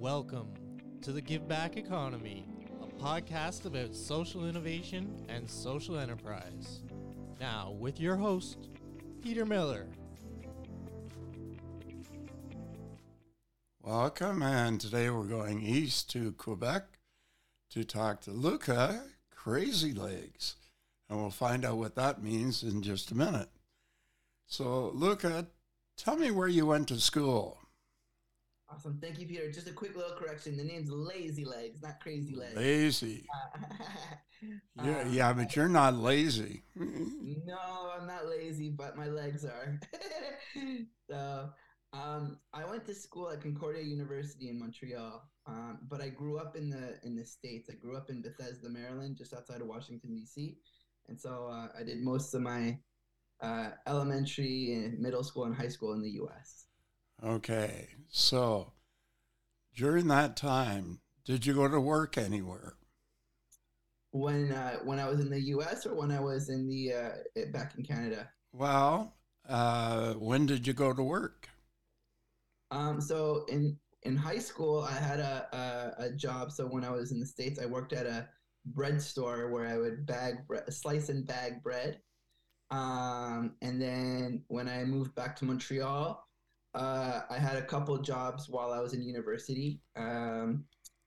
Welcome to the Give Back Economy, a podcast about social innovation and social enterprise. Now, with your host, Peter Miller. Welcome, and today we're going east to Quebec to talk to Luca Crazy Legs, and we'll find out what that means in just a minute. So, Luca, tell me where you went to school. Awesome. Thank you, Peter. Just a quick little correction. The name's Lazy Legs, not Crazy Legs. Lazy. Uh, Yeah, uh, yeah, but you're not lazy. No, I'm not lazy, but my legs are. so, um, I went to school at Concordia University in Montreal, um, but I grew up in the in the states. I grew up in Bethesda, Maryland, just outside of Washington D.C., and so uh, I did most of my uh, elementary and middle school and high school in the U.S. Okay, so during that time, did you go to work anywhere? When uh, when I was in the U.S. or when I was in the uh, back in Canada. Well, uh, when did you go to work? Um, so in in high school, I had a, a a job. So when I was in the states, I worked at a bread store where I would bag bre- slice and bag bread. Um, and then when I moved back to Montreal, uh, I had a couple jobs while I was in university. Um,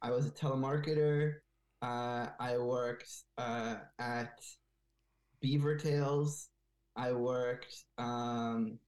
I was a telemarketer. Uh, I worked uh, at Beaver Tails. I worked um,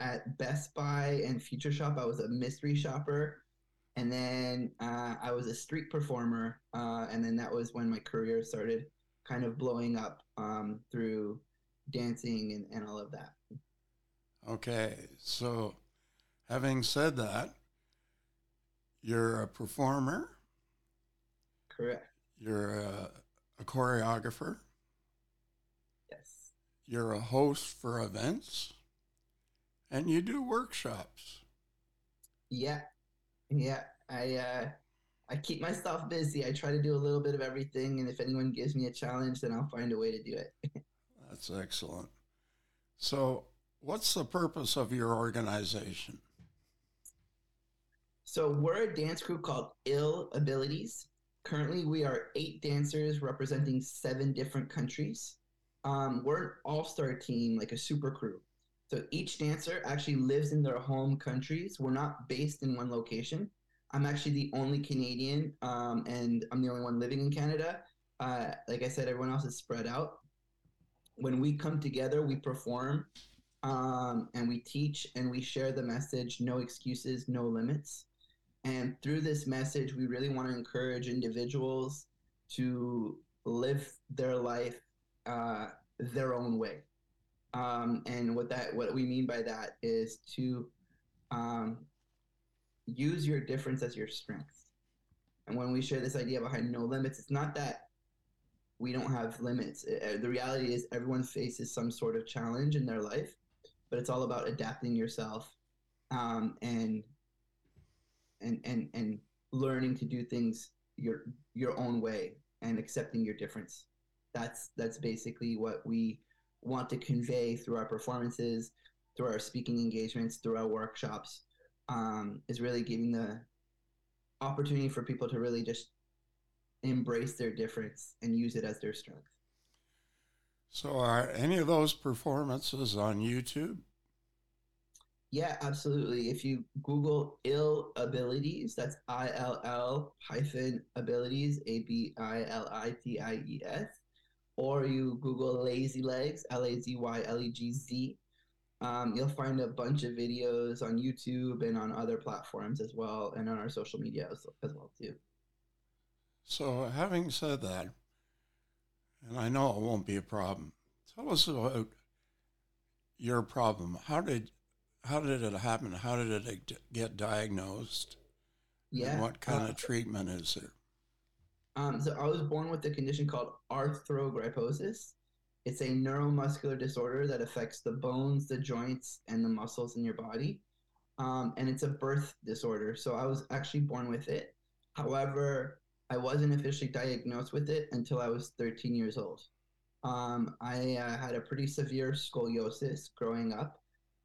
at Best Buy and Future Shop. I was a mystery shopper. And then uh, I was a street performer. Uh, and then that was when my career started kind of blowing up um, through dancing and, and all of that. Okay, so having said that, you're a performer, Correct. you're a, a choreographer, Yes. you're a host for events, and you do workshops. Yeah. Yeah. I, uh, I keep myself busy. I try to do a little bit of everything. And if anyone gives me a challenge, then I'll find a way to do it. That's excellent. So, what's the purpose of your organization? So we're a dance group called Ill Abilities. Currently, we are eight dancers representing seven different countries. Um, we're an all-star team, like a super crew. So each dancer actually lives in their home countries. We're not based in one location. I'm actually the only Canadian, um, and I'm the only one living in Canada. Uh, like I said, everyone else is spread out. When we come together, we perform, um, and we teach, and we share the message: no excuses, no limits. And through this message, we really want to encourage individuals to live their life uh, their own way. Um, and what that what we mean by that is to um, use your difference as your strength. And when we share this idea behind no limits, it's not that we don't have limits. Uh, the reality is everyone faces some sort of challenge in their life, but it's all about adapting yourself um, and and and and learning to do things your your own way and accepting your difference that's that's basically what we want to convey through our performances through our speaking engagements through our workshops um, is really giving the opportunity for people to really just embrace their difference and use it as their strength So, are any of those performances on YouTube? Yeah, absolutely. If you Google ill abilities, that's I L L hyphen abilities, A B I L I T I E S, or you Google lazy legs, L A Z Y L E G Z, um, you'll find a bunch of videos on YouTube and on other platforms as well, and on our social media as, as well too. So, having said that, and I know it won't be a problem, tell us about your problem. How did how did it happen? How did it get diagnosed? Yeah. And what kind uh, of treatment is there? Um, so I was born with a condition called arthrogryposis. It's a neuromuscular disorder that affects the bones, the joints, and the muscles in your body. Um, and it's a birth disorder. So I was actually born with it. However, I wasn't officially diagnosed with it until I was 13 years old. Um, I uh, had a pretty severe scoliosis growing up.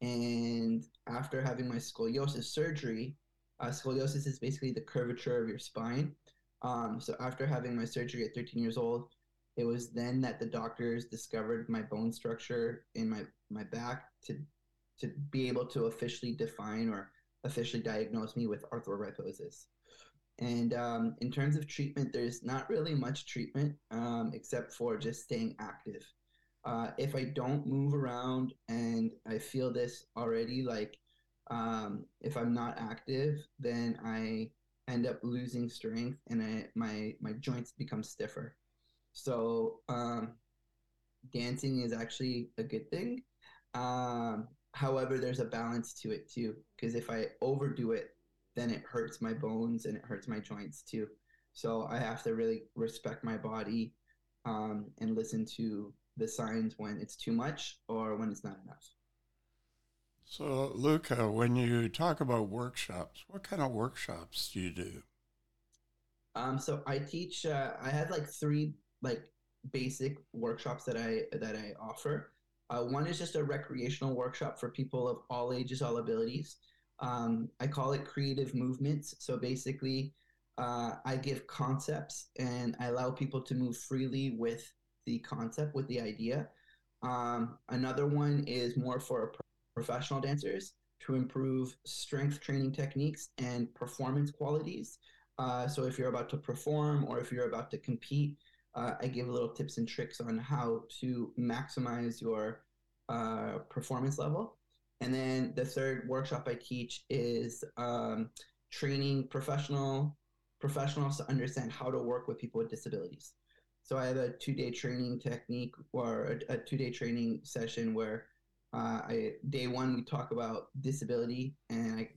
And after having my scoliosis surgery, Uh, scoliosis is basically the curvature of your spine. Um, so after having my surgery at 13 years old, it was then that the doctors discovered my bone structure in my, my back to to be able to officially define or officially diagnose me with arthrogryposis. And um, in terms of treatment, there's not really much treatment um, except for just staying active. Uh, if I don't move around and I feel this already, like um, if I'm not active, then I end up losing strength and I, my my joints become stiffer. So um, dancing is actually a good thing. Um, however, there's a balance to it too, because if I overdo it, then it hurts my bones and it hurts my joints too. So I have to really respect my body um, and listen to the signs when it's too much or when it's not enough. So, Luca, when you talk about workshops, what kind of workshops do you do? Um, so I teach. Uh, I have like three like basic workshops that I that I offer. Uh, one is just a recreational workshop for people of all ages, all abilities. Um, I call it creative movements. So basically, uh, I give concepts and I allow people to move freely with the concept, with the idea. Um, another one is more for professional dancers to improve strength training techniques and performance qualities. Uh, so if you're about to perform or if you're about to compete, uh, I give little tips and tricks on how to maximize your uh, performance level. And then the third workshop I teach is um, training professional professionals to understand how to work with people with disabilities. So I have a two-day training technique or a, a two-day training session where uh, I, day one we talk about disability and I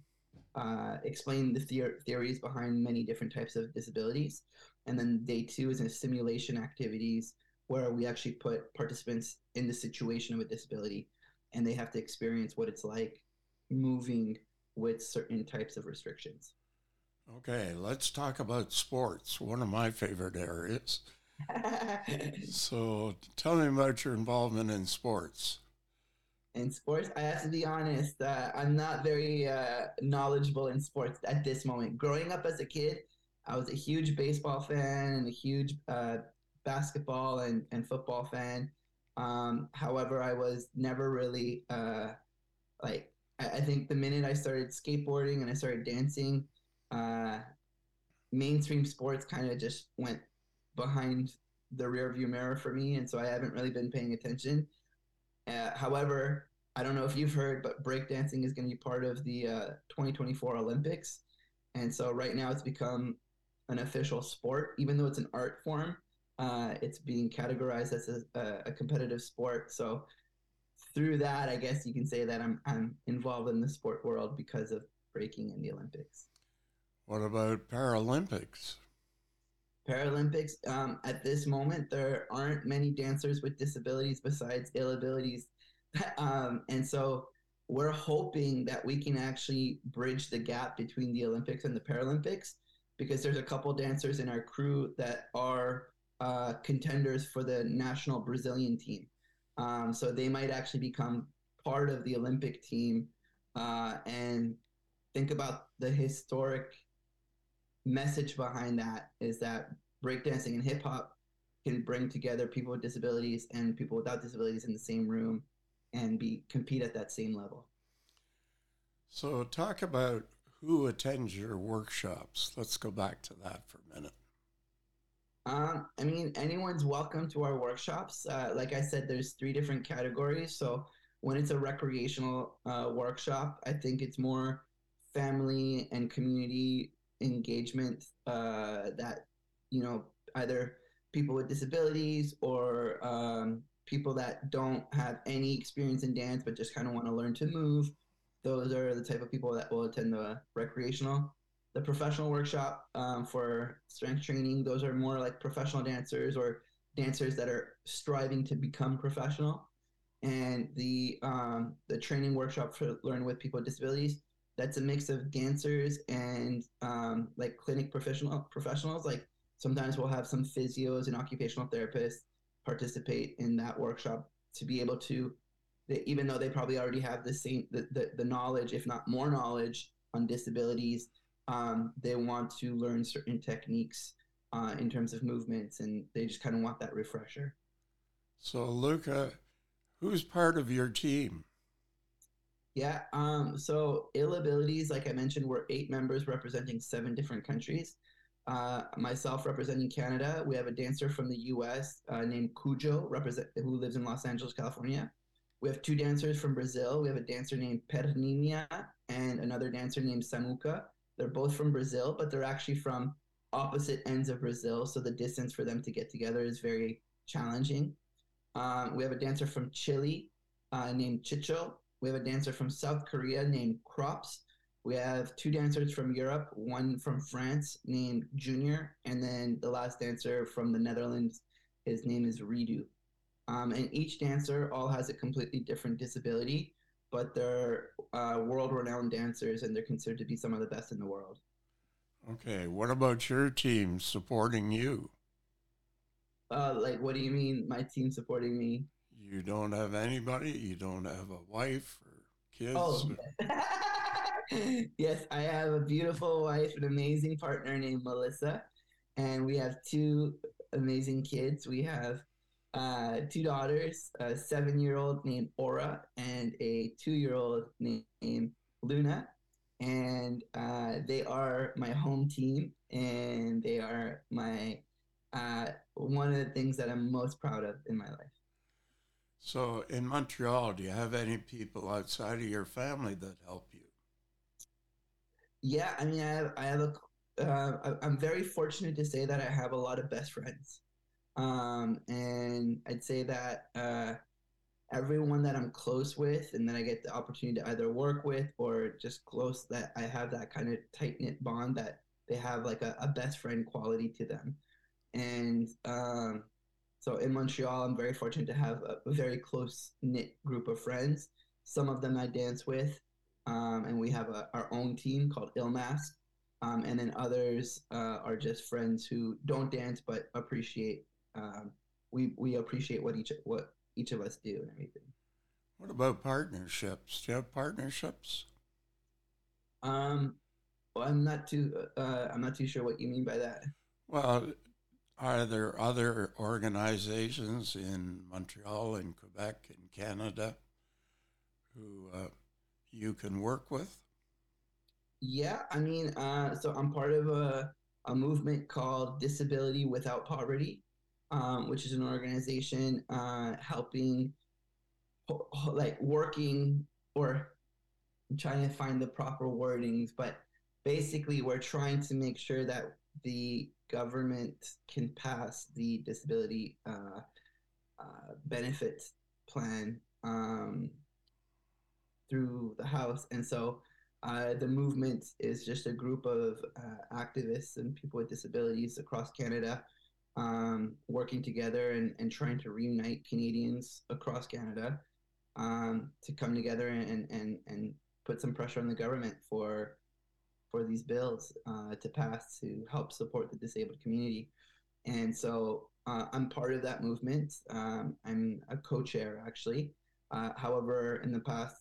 uh, explain the theor- theories behind many different types of disabilities. And then day two is in simulation activities where we actually put participants in the situation of a disability and they have to experience what it's like moving with certain types of restrictions. Okay, let's talk about sports, one of my favorite areas. so tell me about your involvement in sports. In sports, I have to be honest, uh, I'm not very uh, knowledgeable in sports at this moment. Growing up as a kid, I was a huge baseball fan and a huge uh, basketball and, and football fan. Um, however, I was never really uh, like, I, I, think the minute I started skateboarding and I started dancing, uh, mainstream sports kind of just went behind the rearview mirror for me. And so I haven't really been paying attention. Uh, however, I don't know if you've heard, but breakdancing is going to be part of the uh, 2024 Olympics. And so right now it's become an official sport, even though it's an art form. Uh, it's being categorized as a, a, competitive sport. So through that, I guess you can say that I'm I'm involved in the sport world because of breaking in the Olympics. What about Paralympics? Paralympics. Um, at this moment, there aren't many dancers with disabilities besides ill abilities, um, and so we're hoping that we can actually bridge the gap between the Olympics and the Paralympics because there's a couple dancers in our crew that are uh, contenders for the national Brazilian team. Um, so they might actually become part of the Olympic team uh, and think about the historic message behind that is that breakdancing and hip hop can bring together people with disabilities and people without disabilities in the same room and be compete at that same level. So talk about who attends your workshops. Let's go back to that for a minute. Um, I mean, anyone's welcome to our workshops. Uh, like I said, there's three different categories. So when it's a recreational uh, workshop, I think it's more family and community engagement uh, that you know either people with disabilities or um, people that don't have any experience in dance but just kind of want to learn to move those are the type of people that will attend the recreational. The professional workshop um, for strength training, those are more like professional dancers or dancers that are striving to become professional. And the um, the training workshop for learn with people with disabilities, that's a mix of dancers and um, like clinic professional professionals. Like sometimes we'll have some physios and occupational therapists participate in that workshop to be able to that even though they probably already have the same the, the, the knowledge if not more knowledge on disabilities um, they want to learn certain techniques uh, in terms of movements, and they just kind of want that refresher. So, Luca, who's part of your team? Yeah. Um, so ill abilities, like I mentioned, we're eight members representing seven different countries. Uh, myself representing Canada. We have a dancer from the U.S. Uh, named Kujo, represent who lives in Los Angeles, California. We have two dancers from Brazil. We have a dancer named Perninha and another dancer named Samuca. They're both from Brazil, but they're actually from opposite ends of Brazil, so the distance for them to get together is very challenging. Um, we have a dancer from Chile uh, named Checho, we have a dancer from South Korea named Crops. We have two dancers from Europe, one from France named Junior, and then the last dancer from the Netherlands, his name is Redo. Um, and each dancer all has a completely different disability, but they're uh, world-renowned dancers, and they're considered to be some of the best in the world. Okay, what about your team supporting you? Uh, like, what do you mean, my team supporting me? You don't have anybody. You don't have a wife or kids. Oh, yes, I have a beautiful wife, an amazing partner named Melissa, and we have two amazing kids. We have uh, two daughters, a seven-year-old named Aura and a two-year-old named Luna, and uh, they are my home team, and they are my uh, one of the things that I'm most proud of in my life. So in Montreal, do you have any people outside of your family that help you? Yeah, I mean, I have, I have a, uh, I'm very fortunate to say that I have a lot of best friends. Um, and I'd say that uh, everyone that I'm close with and that I get the opportunity to either work with or just close, that I have that kind of tight knit bond that they have like a, a best friend quality to them. And um, so in Montreal, I'm very fortunate to have a, very close knit group of friends. Some of them I dance with, um, and we have a, our own team called Illmasqs. Um, and then others uh, are just friends who don't dance but appreciate. Um, we we appreciate what each what each of us do and everything. What about partnerships? Do you have partnerships? Um, well, I'm not too uh, I'm not too sure what you mean by that. Well, are there other organizations in Montreal and Quebec and Canada who uh, you can work with? Yeah, I mean, uh, so I'm part of a, a movement called Disability Without Poverty, um, which is an organization uh, helping, like, working or I'm trying to find the proper wordings, but basically, we're trying to make sure that the government can pass the disability uh, uh, benefit plan um, through the House. And so uh, the movement is just a group of uh, activists and people with disabilities across Canada um, working together and, and trying to reunite Canadians across Canada um, to come together and, and, and put some pressure on the government for for these bills uh, to pass to help support the disabled community. And so uh, I'm part of that movement. Um, I'm a co-chair actually. Uh, however, in the past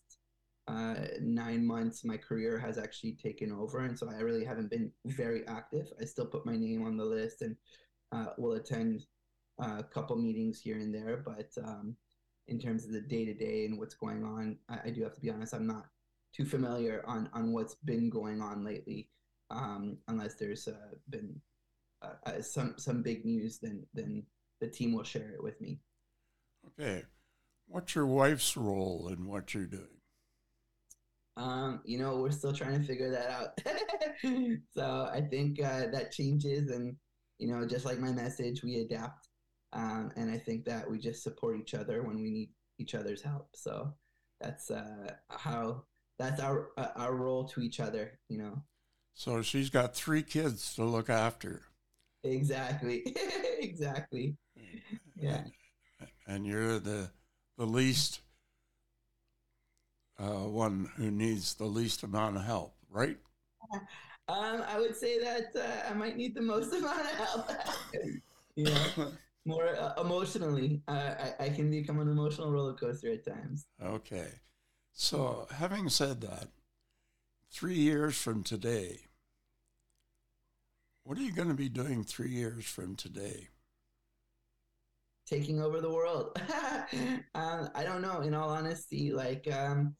uh, nine months, my career has actually taken over, and so I really haven't been very active. I still put my name on the list and uh, will attend uh, a couple meetings here and there, but um, in terms of the day to day and what's going on, I, I do have to be honest. I'm not too familiar on on what's been going on lately, um, unless there's uh, been uh, uh, some some big news. Then then the team will share it with me. Okay, what's your wife's role in what you're doing? Um, you know, we're still trying to figure that out. so I think uh, that changes, and you know, just like my message, we adapt. Um, and I think that we just support each other when we need each other's help. So that's uh, how that's our uh, our role to each other, you know. So she's got three kids to look after. Exactly, exactly. Yeah. And you're the the least uh, one who needs the least amount of help, right? Um, I would say that uh, I might need the most amount of help. you know, more uh, emotionally. I, I can become an emotional roller coaster at times. Okay. So, having said that, three years from today, What are you going to be doing three years from today? Taking over the world. um, I don't know. In all honesty, like um,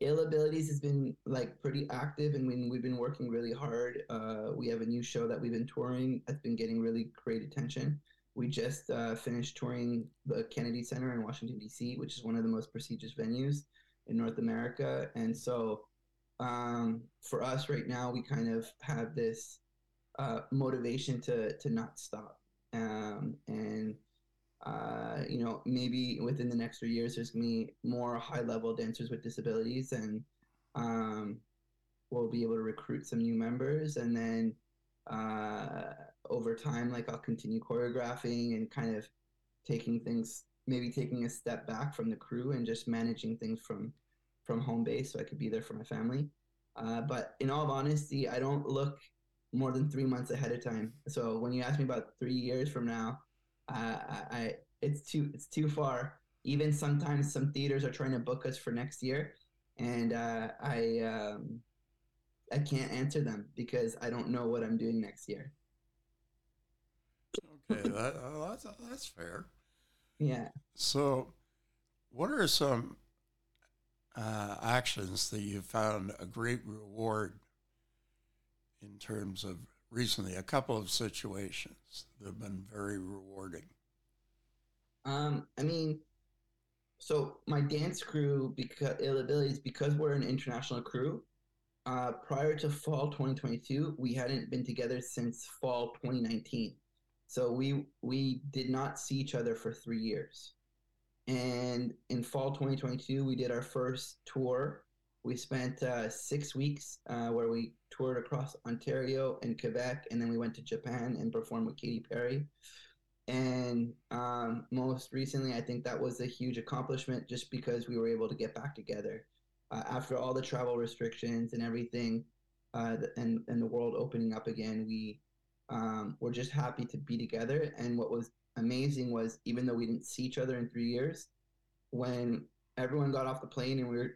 Ill Abilities has been like pretty active, and when we've been working really hard. Uh, we have a new show that we've been touring that's been getting really great attention. We just uh, finished touring the Kennedy Center in Washington D.C., which is one of the most prestigious venues in North America, and so um, for us right now, we kind of have this uh, motivation to to not stop, um, and uh, you know maybe within the next three years, there's gonna be more high level dancers with disabilities, and um, we'll be able to recruit some new members, and then uh, over time, like I'll continue choreographing and kind of taking things, maybe taking a step back from the crew and just managing things from from home base so I could be there for my family. Uh, but in all honesty, I don't look more than three months ahead of time. So when you ask me about three years from now, uh, I it's too it's too far. Even sometimes some theaters are trying to book us for next year, and uh, I um, I can't answer them because I don't know what I'm doing next year. Okay, that, uh, that's, that's fair. Yeah. So, what are some uh, actions that you found a great reward in terms of recently? A couple of situations that have been very rewarding. Um, I mean, so my dance crew, because Ill Abilities, because we're an international crew. Uh, prior to fall 2022, we hadn't been together since fall 2019. So we we did not see each other for three years. And in fall 2022, we did our first tour. We spent uh, six weeks uh, where we toured across Ontario and Quebec, and then we went to Japan and performed with Katy Perry. And um, most recently, I think that was a huge accomplishment just because we were able to get back together uh, after all the travel restrictions and everything, uh, and and the world opening up again. We um, were just happy to be together. And what was amazing was even though we didn't see each other in three years, when everyone got off the plane and we were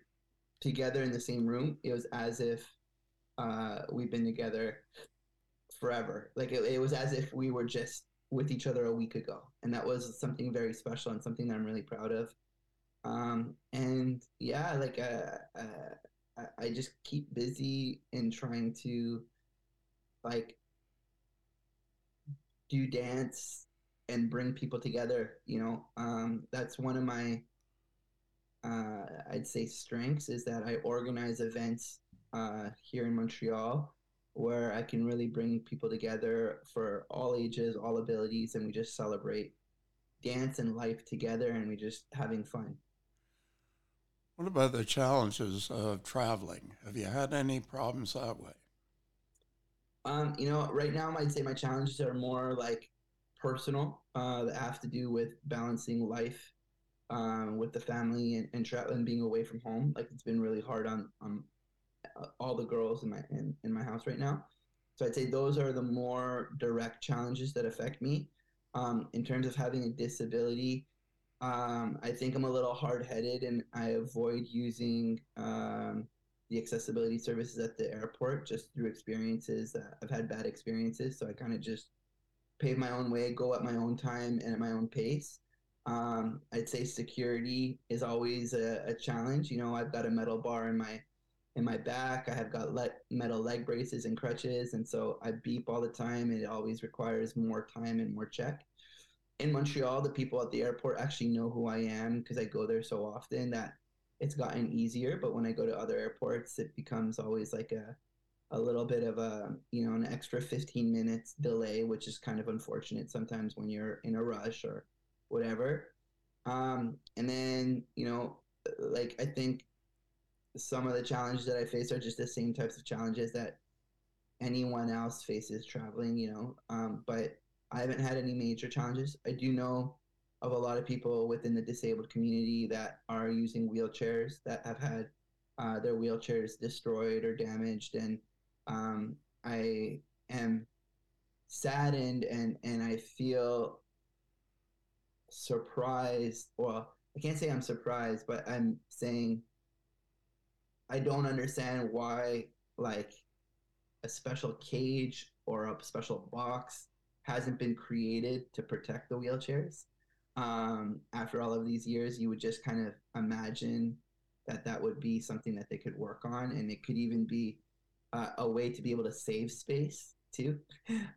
together in the same room, it was as if uh, we've been together forever. Like it, it was as if we were just with each other a week ago, and that was something very special and something that I'm really proud of. Um, and yeah, like uh, uh, I just keep busy in trying to like do dance and bring people together. You know, um, that's one of my uh, I'd say strengths is that I organize events uh, here in Montreal where I can really bring people together for all ages, all abilities, and we just celebrate dance and life together, and we just having fun. What about the challenges of traveling? Have you had any problems that way? Um, you know, right now I'd say my challenges are more like personal uh, that have to do with balancing life um, with the family and, and traveling being away from home. Like it's been really hard on on uh, all the girls in my in, in my house right now. So I'd say those are the more direct challenges that affect me. Um, in terms of having a disability, um, I think I'm a little hard headed and I avoid using um, the accessibility services at the airport just through experiences. I've had bad experiences, so I kind of just pave my own way, go at my own time and at my own pace. Um, I'd say security is always a, a, challenge. You know, I've got a metal bar in my in my back. I have got metal leg braces and crutches, and so I beep all the time. It always requires more time and more check. In Montreal, the people at the airport actually know who I am because I go there so often that it's gotten easier. But when I go to other airports, it becomes always like a a little bit of a you know an extra 15 minutes delay, which is kind of unfortunate sometimes when you're in a rush or whatever. Um, and then you know, like I think some of the challenges that I face are just the same types of challenges that anyone else faces traveling. You know, um, but I haven't had any major challenges. I do know of a lot of people within the disabled community that are using wheelchairs that have had uh, their wheelchairs destroyed or damaged, and um, I am saddened and and I feel surprised. Well, I can't say I'm surprised, but I'm saying I don't understand why like a special cage or a special box hasn't been created to protect the wheelchairs. Um, after all of these years, you would just kind of imagine that that would be something that they could work on, and it could even be uh, a way to be able to save space too.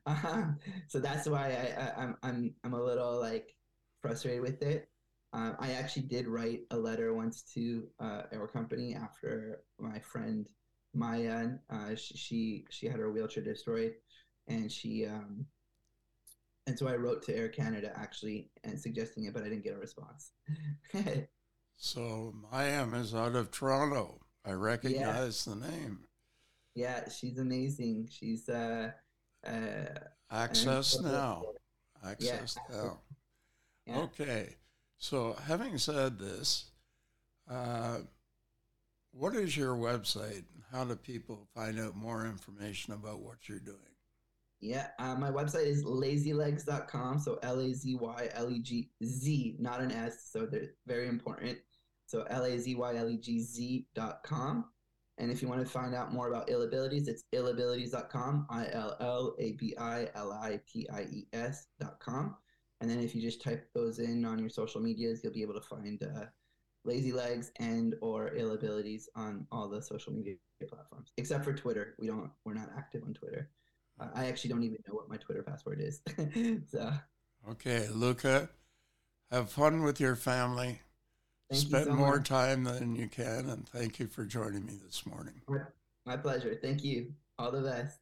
Um, so that's why I, I, I'm I'm I'm a little like frustrated with it. Um, I actually did write a letter once to uh, our company after my friend Maya. Uh, she, she, she had her wheelchair destroyed, and she um, and so I wrote to Air Canada actually and suggesting it, but I didn't get a response. so Maya is out of Toronto. I recognize yeah. the name. Yeah, she's amazing. She's uh, uh access now. Access yeah. now. Yeah. Okay. So, having said this, uh, what is your website? How do people find out more information about what you're doing? Yeah, uh, my website is lazylegz.com. So L A Z Y L E G Z, not an S. So they're very important. So L A Z Y L E G Z.com. And if you want to find out more about ill abilities, it's illabilities.com, I L L A B I L I T I E S.com. And then if you just type those in on your social medias, you'll be able to find uh, Lazy Legs and or Ill Abilities on all the social media platforms, except for Twitter. We don't. We're not active on Twitter. Uh, I actually don't even know what my Twitter password is. so. Okay, Luca, have fun with your family. Thank Spend so more much. time than you can, and thank you for joining me this morning. My pleasure. Thank you. All the best.